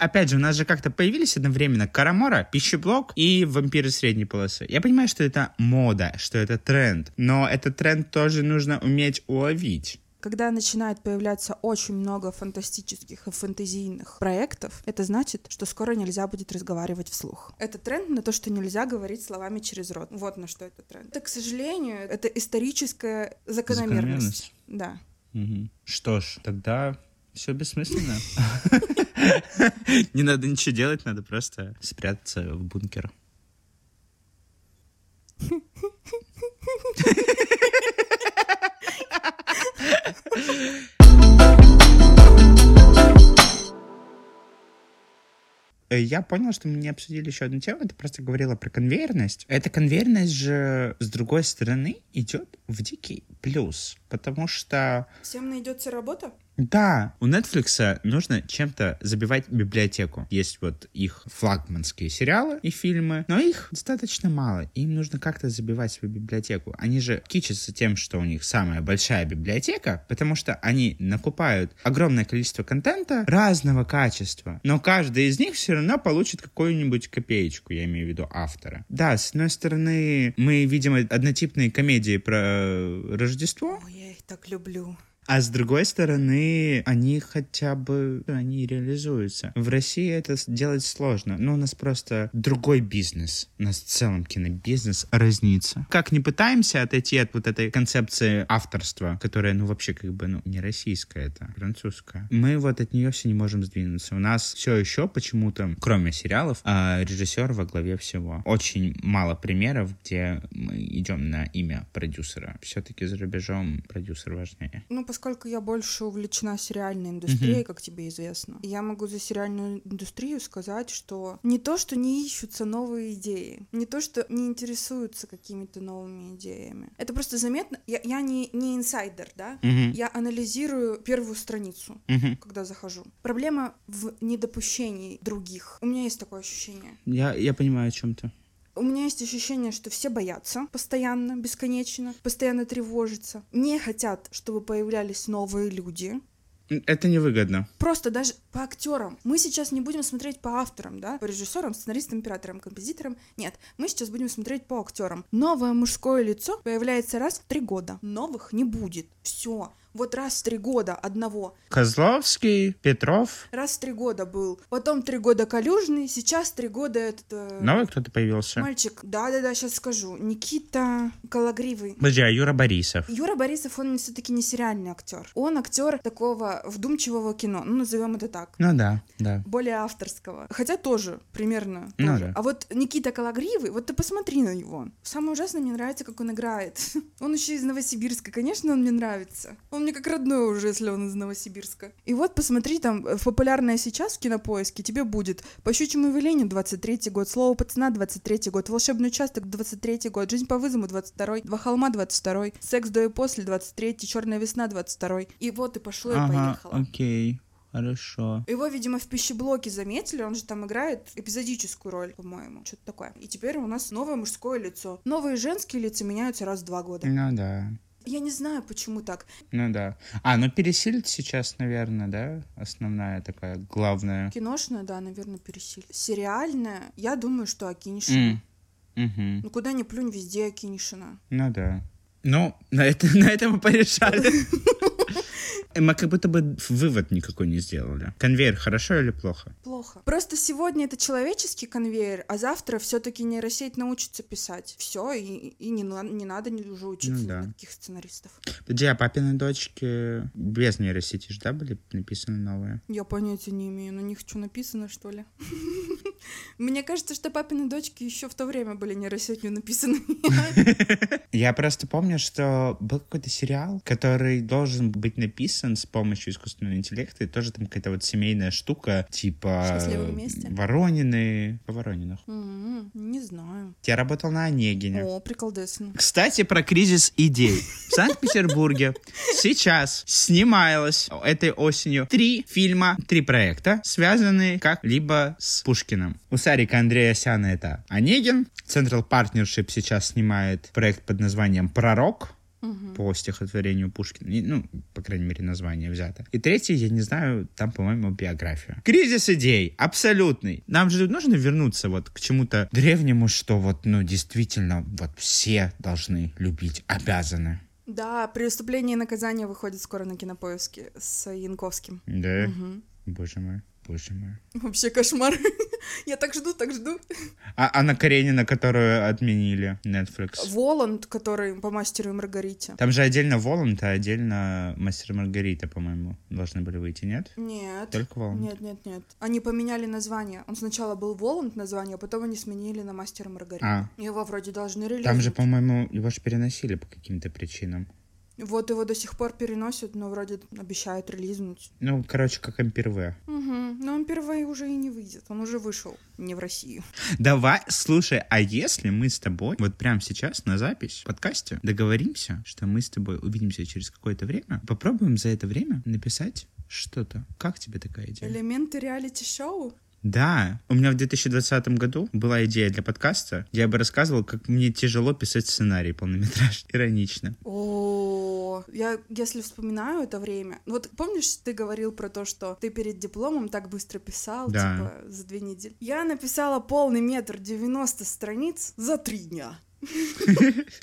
Опять же, у нас же как-то появились одновременно Карамора, Пищеблок и вампиры средней полосы. Я понимаю, что это мода, что это тренд, но этот тренд тоже нужно уметь уловить. Когда начинает появляться очень много фантастических и фэнтезийных проектов, это значит, что скоро нельзя будет разговаривать вслух. Это тренд на то, что нельзя говорить словами через рот. Вот на что это тренд. Это, к сожалению, это историческая закономерность. Закономерность. Да. Мгм. Что ж, тогда Все бессмысленно. Не надо ничего делать, надо просто спрятаться в бункер. Я понял, что мы не обсудили еще одну тему, ты просто говорила про конвейерность. Эта конвейерность же, с другой стороны, идет в дикий плюс, потому что... Всем найдется работа? Да, у Netflix нужно чем-то забивать библиотеку. Есть вот их флагманские сериалы и фильмы, но их достаточно мало. Им нужно как-то забивать свою библиотеку. Они же кичатся тем, что у них самая большая библиотека, потому что они накупают огромное количество контента разного качества, но каждый из них все равно получит какую-нибудь копеечку, я имею в виду автора. Да, с одной стороны, мы видим однотипные комедии про Рождество. Ой, так люблю. А с другой стороны, они хотя бы, они реализуются. В России это делать сложно. Но у нас просто другой бизнес. У нас в целом кинобизнес разнится. Как не пытаемся отойти от вот этой концепции авторства, которая, ну, вообще как бы, ну, не российская это, французская. Мы вот от нее все не можем сдвинуться. У нас все еще почему-то, кроме сериалов, а, режиссер во главе всего. Очень мало примеров, где мы идем на имя продюсера. Все-таки за рубежом продюсер важнее. Ну, поскольку я больше увлечена сериальной индустрией, mm-hmm. как тебе известно, я могу за сериальную индустрию сказать, что не то, что не ищутся новые идеи, не то, что не интересуются какими-то новыми идеями. Это просто заметно. Я, я не, не инсайдер, да? Mm-hmm. Я анализирую первую страницу, mm-hmm. когда захожу. Проблема в недопущении других. У меня есть такое ощущение. Я, я понимаю о чем то у меня есть ощущение, что все боятся постоянно, бесконечно, постоянно тревожатся, не хотят, чтобы появлялись новые люди. Это невыгодно. Просто даже по актерам. Мы сейчас не будем смотреть по авторам, да, по режиссерам, сценаристам, операторам, композиторам. Нет, мы сейчас будем смотреть по актерам. Новое мужское лицо появляется раз в три года. Новых не будет. Все вот раз в три года одного. Козловский, Петров. Раз в три года был. Потом три года Калюжный, сейчас три года этот... Э... Новый кто-то появился? Мальчик, да-да-да, сейчас скажу. Никита Калагривый. Подожди, а Юра Борисов? Юра Борисов, он все-таки не сериальный актер. Он актер такого вдумчивого кино, ну, назовем это так. Ну да, да. Более авторского. Хотя тоже, примерно. Ну тоже. да. А вот Никита Калагривый, вот ты посмотри на него. Самое ужасное, мне нравится, как он играет. он еще из Новосибирска, конечно, он мне нравится. Он он мне как родной уже, если он из Новосибирска. И вот посмотри, там, э, популярное сейчас в кинопоиске тебе будет «По щучьему велению» 23 год, «Слово пацана» 23 год, «Волшебный участок» 23 год, «Жизнь по вызову» 22 «Два холма» 22 «Секс до и после» 23 «Черная весна» 22 И вот и пошло, ага, и поехало. окей. Хорошо. Его, видимо, в пищеблоке заметили, он же там играет эпизодическую роль, по-моему, что-то такое. И теперь у нас новое мужское лицо. Новые женские лица меняются раз в два года. Ну да. Я не знаю, почему так. Ну да. А, ну пересилить сейчас, наверное, да? Основная такая главная. Киношная, да, наверное, пересилить. Сериальная, я думаю, что Акинишина. Mm. Угу. Ну куда ни плюнь, везде Акинишина. Ну да. Ну, на, это, на этом мы порешали. Мы как будто бы вывод никакой не сделали. Конвейер хорошо или плохо? Плохо. Просто сегодня это человеческий конвейер, а завтра все-таки нейросеть научится писать. Все, и, и не, не надо уже учиться ну, да. никаких сценаристов. Подожди, а папины дочки без нейросети же, да, были написаны новые? Я понятия не имею, на них что написано, что ли? Мне кажется, что папины дочки еще в то время были нейросетью написаны. Я просто помню, что был какой-то сериал, который должен быть написан с помощью искусственного интеллекта, и тоже там какая-то вот семейная штука, типа Воронины. По Воронинах. Не знаю. Я работал на Онегине. О, приколдесно. Кстати, про кризис идей. В Санкт-Петербурге сейчас снималось этой осенью три фильма, три проекта, связанные как-либо с Пушкиным. У Сарика Андреасяна это Онегин. Central Partnership сейчас снимает проект под названием «Пророк», угу. по стихотворению Пушкина. Ну, по крайней мере, название взято. И третий, я не знаю, там, по-моему, биография. Кризис идей. Абсолютный. Нам же нужно вернуться вот к чему-то древнему, что вот, ну, действительно, вот все должны любить, обязаны. Да, «Преступление и наказание» выходит скоро на кинопоиске с Янковским. Да? Угу. Боже мой. Боже мой. Вообще кошмар. Я так жду, так жду. А Анна Каренина, которую отменили Netflix. Воланд, который по мастеру и Маргарите. Там же отдельно Воланд, а отдельно Мастер и Маргарита, по-моему, должны были выйти, нет? Нет. Только Воланд. Нет, нет, нет. Они поменяли название. Он сначала был Воланд название, а потом они сменили на Мастер и Маргарита. А, Его вроде должны релизнуть. там же, по-моему, его же переносили по каким-то причинам. Вот его до сих пор переносят, но вроде обещают релизнуть. Ну, короче, как Ампер В. Угу. Но он впервые уже и не выйдет. Он уже вышел не в Россию. Давай, слушай, а если мы с тобой вот прямо сейчас на запись в подкасте договоримся, что мы с тобой увидимся через какое-то время, попробуем за это время написать что-то. Как тебе такая идея? Элементы реалити-шоу? Да, у меня в 2020 году была идея для подкаста. Я бы рассказывал, как мне тяжело писать сценарий полнометраж. Иронично. О, я если вспоминаю это время, вот помнишь, ты говорил про то, что ты перед дипломом так быстро писал, Да. типа за две недели. Я написала полный метр 90 страниц за три дня.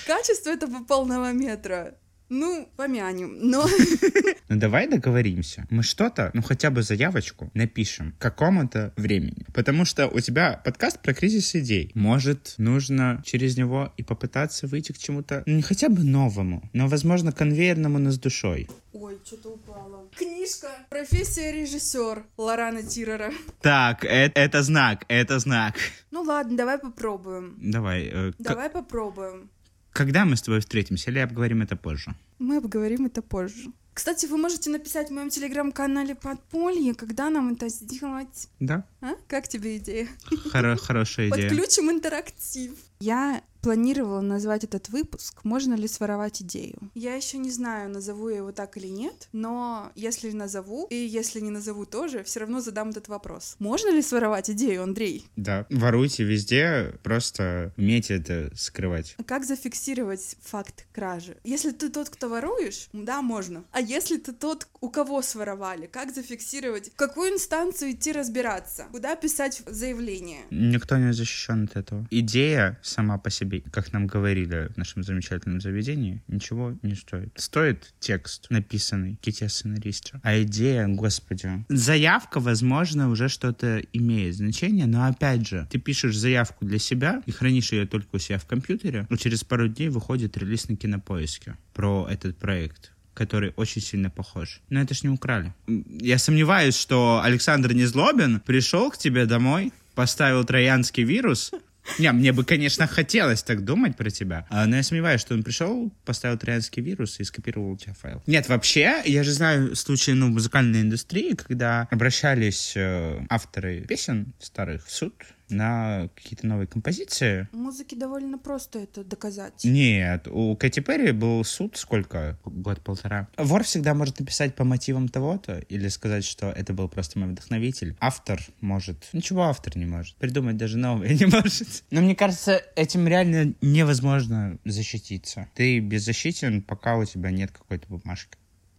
Качество этого полного метра. Ну, помянем. Но Ну давай договоримся. Мы что-то, ну хотя бы заявочку напишем к какому-то времени. Потому что у тебя подкаст про кризис идей. Может, нужно через него и попытаться выйти к чему-то, ну не хотя бы новому, но, возможно, конвейерному, но с душой. Ой, что-то упало. Книжка. Профессия режиссер Лорана Тирера. Так, э- это знак, это знак. Ну ладно, давай попробуем. Давай. э, Давай попробуем. Когда мы с тобой встретимся, или обговорим это позже? Мы обговорим это позже. Кстати, вы можете написать в моем телеграм-канале Подполье, когда нам это сделать. Да, А? Как тебе идея? Хоро- хорошая идея. Подключим интерактив. Я планировала назвать этот выпуск «Можно ли своровать идею?». Я еще не знаю, назову я его так или нет, но если назову, и если не назову тоже, все равно задам этот вопрос. Можно ли своровать идею, Андрей? Да, воруйте везде, просто умейте это скрывать. А Как зафиксировать факт кражи? Если ты тот, кто воруешь, да, можно. А если ты тот, у кого своровали, как зафиксировать? В какую инстанцию идти разбираться? Куда писать заявление? Никто не защищен от этого. Идея сама по себе, как нам говорили в нашем замечательном заведении, ничего не стоит. Стоит текст, написанный ките-сценаристе. А идея, господи. Заявка, возможно, уже что-то имеет значение, но опять же, ты пишешь заявку для себя и хранишь ее только у себя в компьютере, но через пару дней выходит релиз на кинопоиске про этот проект который очень сильно похож. Но это ж не украли. Я сомневаюсь, что Александр Незлобин пришел к тебе домой, поставил троянский вирус. Не, мне бы, конечно, хотелось так думать про тебя, а, но я сомневаюсь, что он пришел, поставил троянский вирус и скопировал у тебя файл. Нет, вообще, я же знаю случаи ну, в музыкальной индустрии, когда обращались э, авторы песен старых в суд на какие-то новые композиции, У музыки довольно просто это доказать. нет, у Кэти Перри был суд сколько? Год-полтора. Вор всегда может написать по мотивам того-то или сказать, что это был просто мой вдохновитель. Автор может... Ничего автор не может. Придумать даже новое не может. Но мне кажется, этим реально невозможно защититься. Ты беззащитен, пока у тебя нет какой-то бумажки.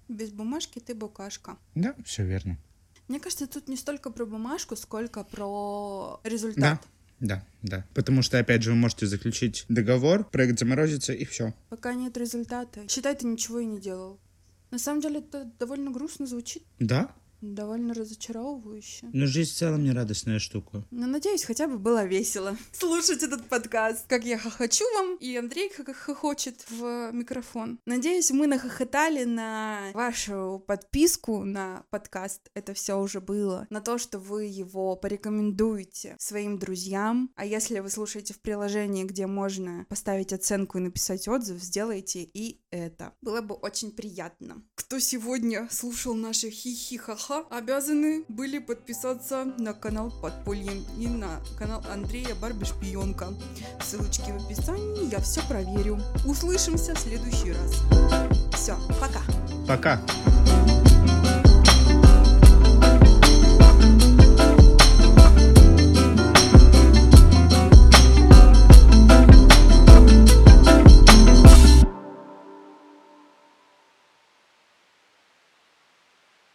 Без бумажки ты букашка. Да, все верно. Мне кажется, тут не столько про бумажку, сколько про результат. Да, да. Потому что, опять же, вы можете заключить договор, проект заморозится, и все. Пока нет результата. Считай, ты ничего и не делал. На самом деле это довольно грустно звучит, Да? Довольно разочаровывающе. Но жизнь в целом не радостная штука. Но надеюсь, хотя бы было весело слушать этот подкаст. Как я хохочу вам, и Андрей как хохочет в микрофон. Надеюсь, мы нахохотали на вашу подписку на подкаст. Это все уже было. На то, что вы его порекомендуете своим друзьям. А если вы слушаете в приложении, где можно поставить оценку и написать отзыв, сделайте и это. Было бы очень приятно. Кто сегодня слушал наши хихи-ха-ха, обязаны были подписаться на канал Подполье и на канал Андрея Барби Шпионка. Ссылочки в описании, я все проверю. Услышимся в следующий раз. Все, пока. Пока.